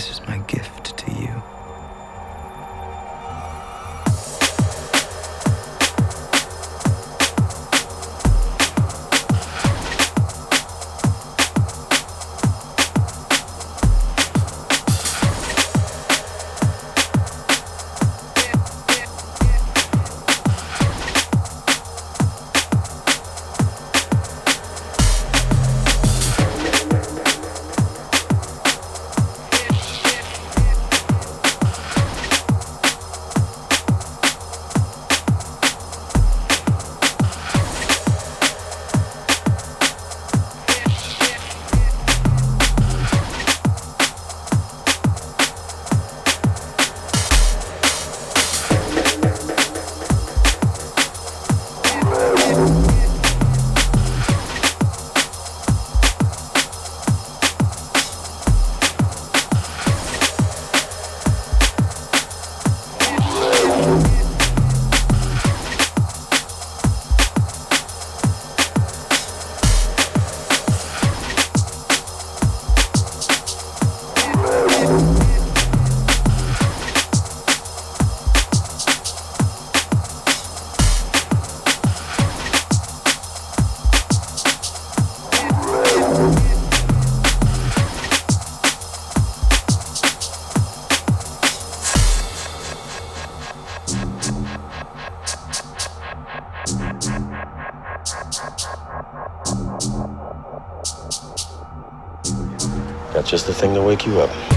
This is my gift to you. Just the thing to wake you up.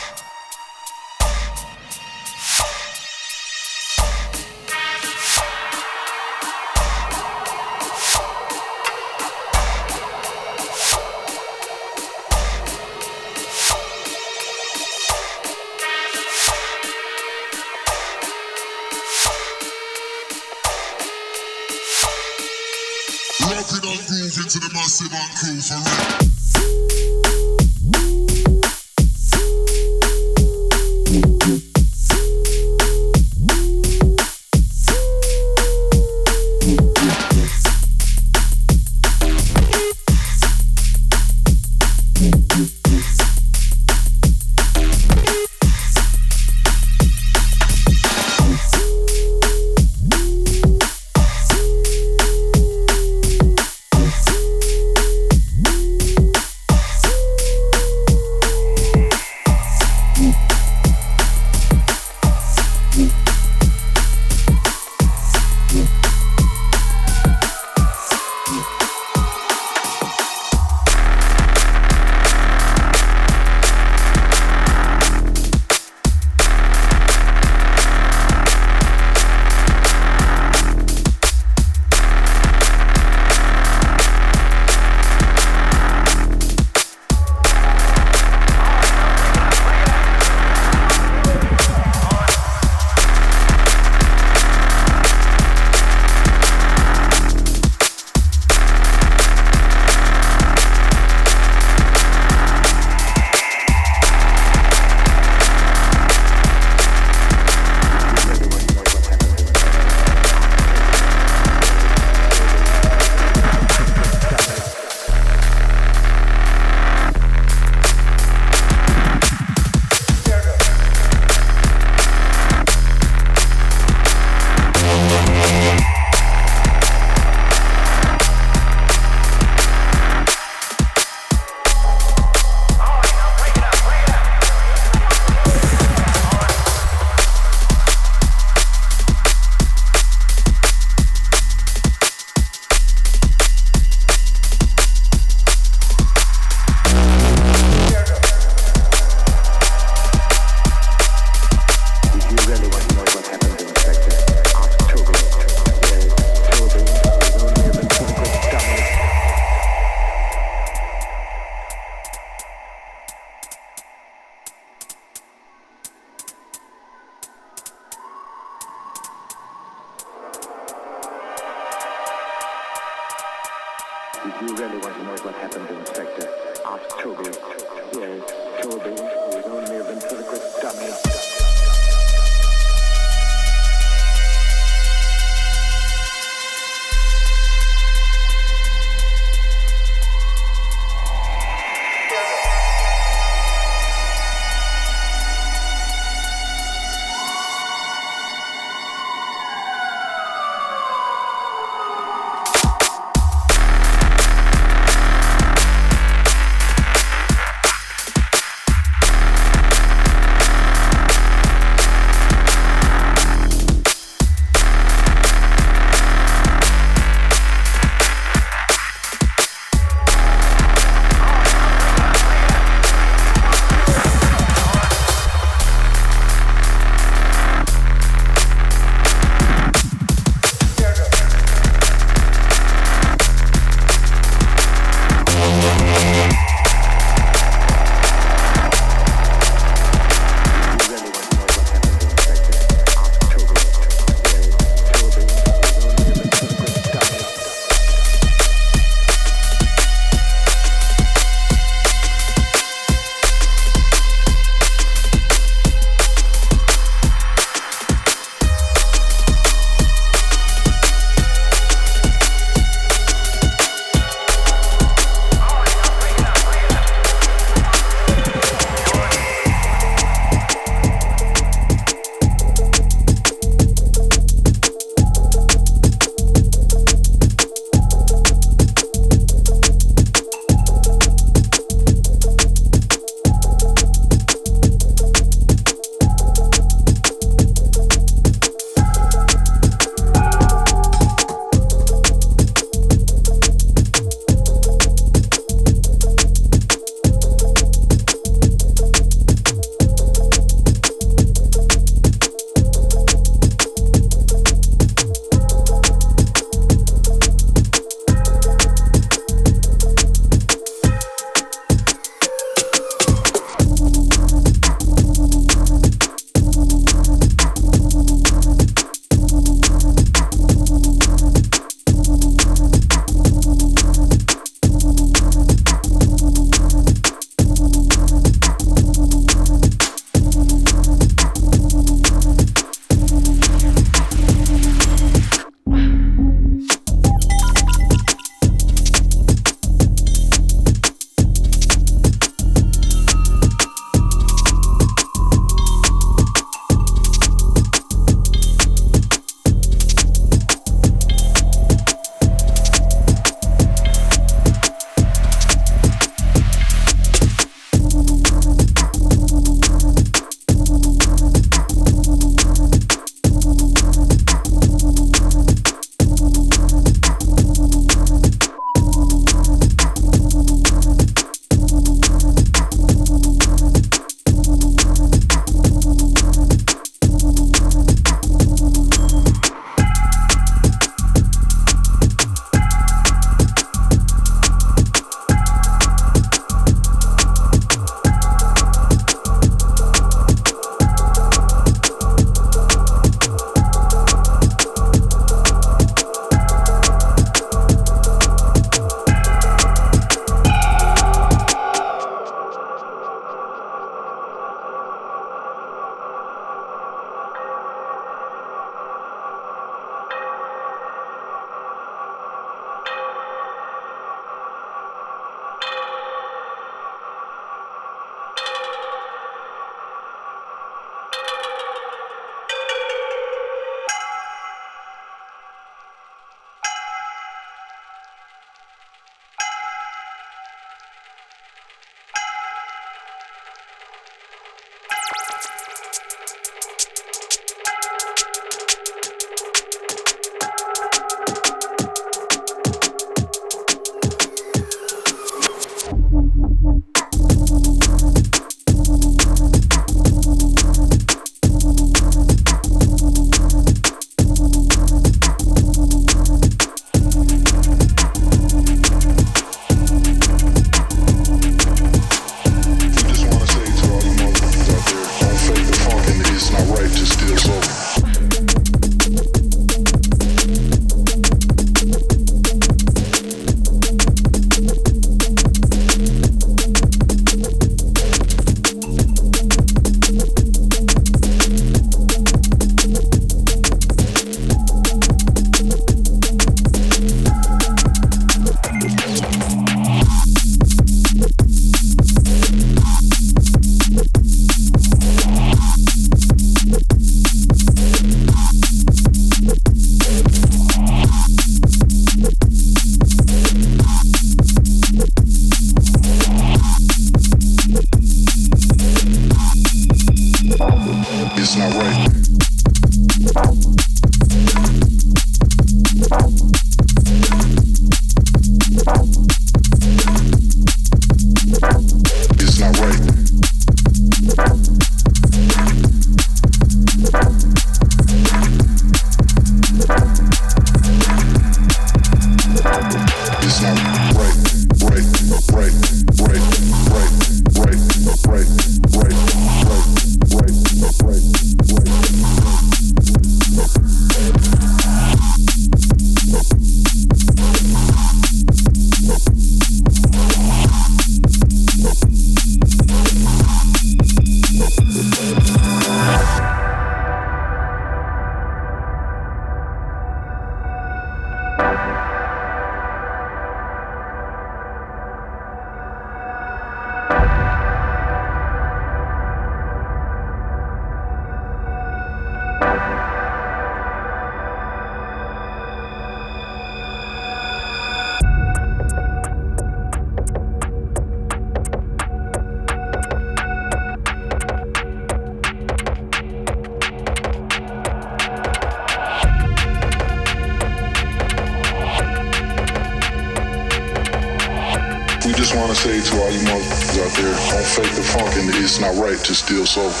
Right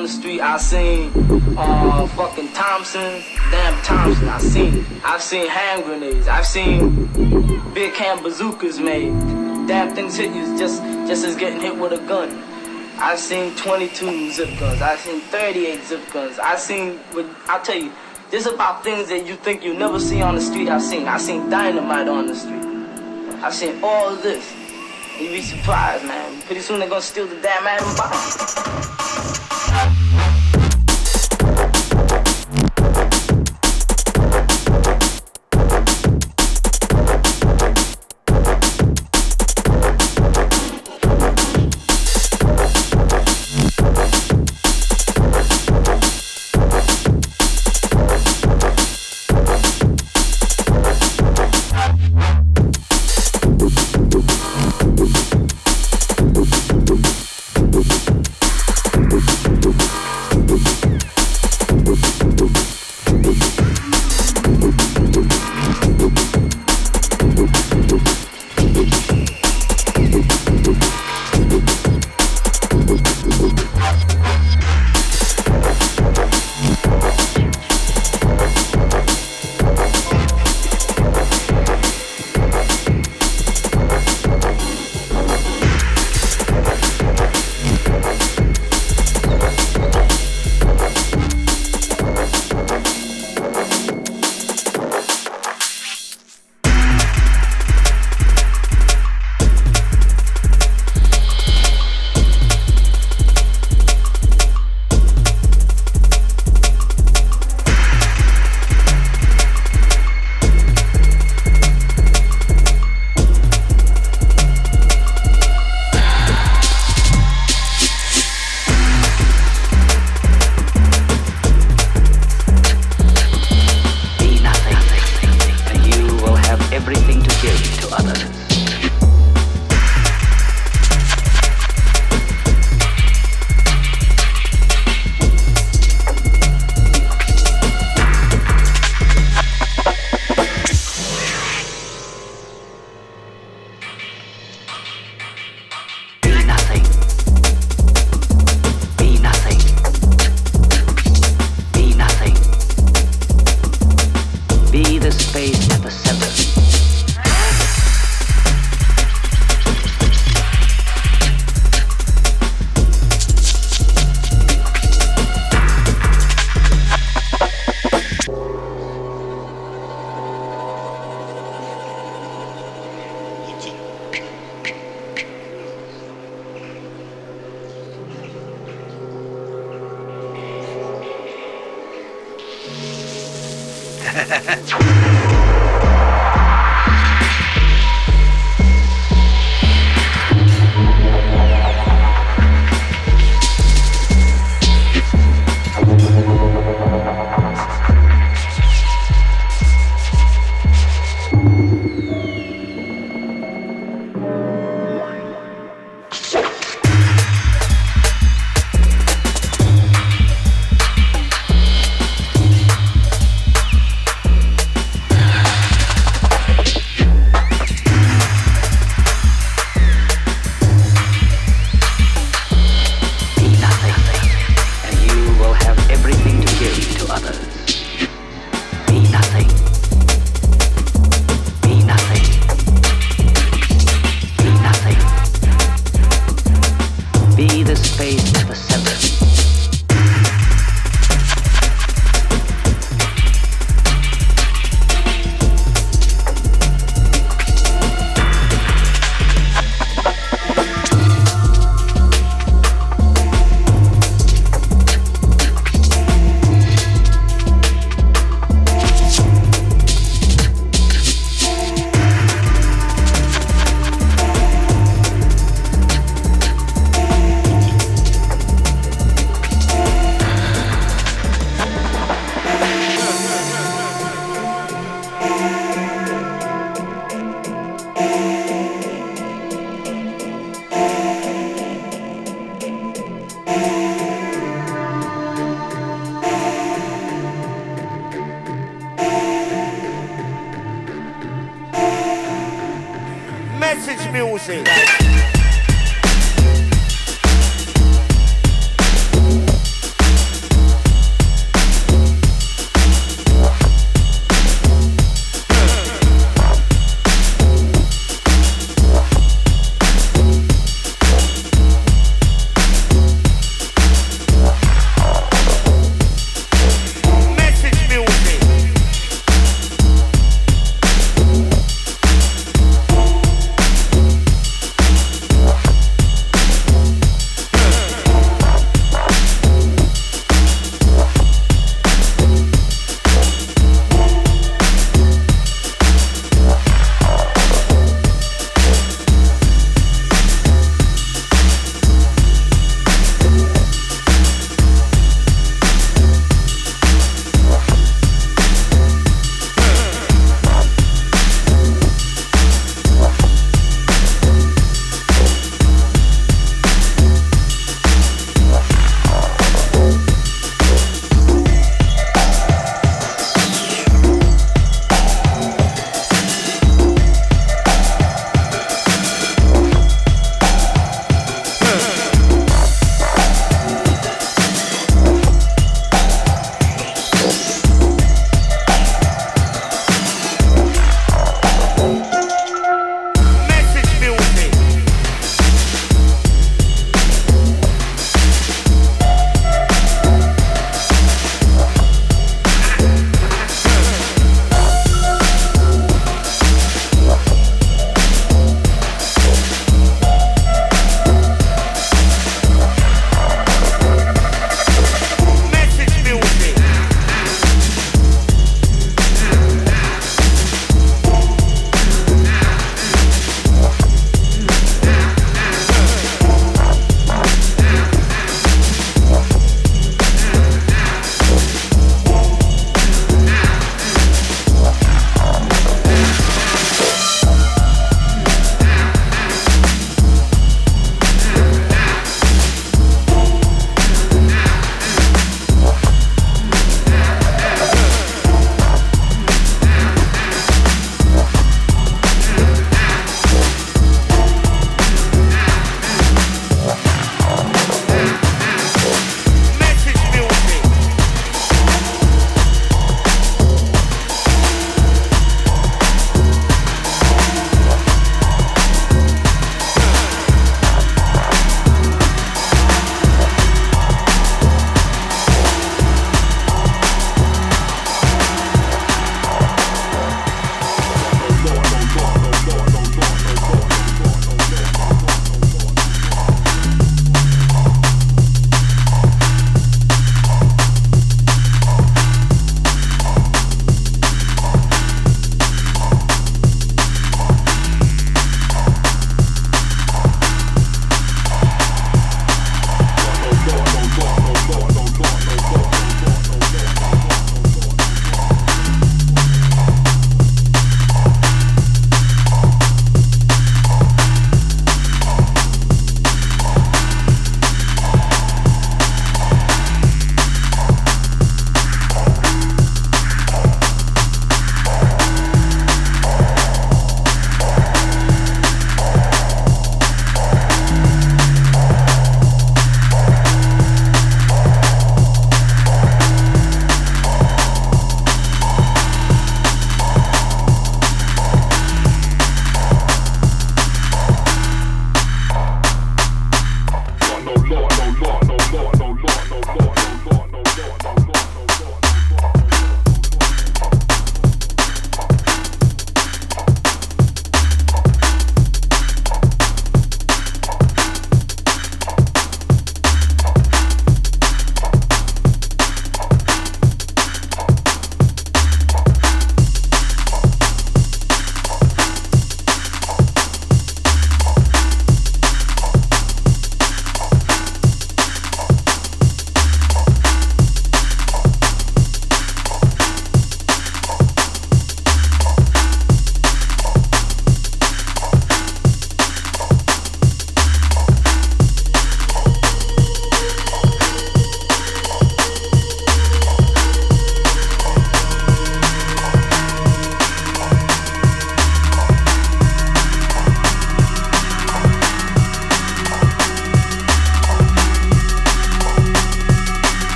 on the street. I seen uh fucking Thompson, damn Thompson. I seen I've seen hand grenades. I've seen big hand bazookas made. Damn things hit you just just as getting hit with a gun. I've seen 22 zip guns. I've seen 38 zip guns. I've seen, I'll tell you, this about things that you think you never see on the street. I've seen. I've seen dynamite on the street. I've seen all of this. You'd be surprised, man. Pretty soon they're gonna steal the damn atom bomb.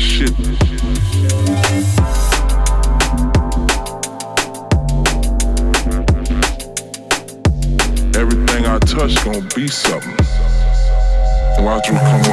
shit. Everything I touch gonna be something. Watch them come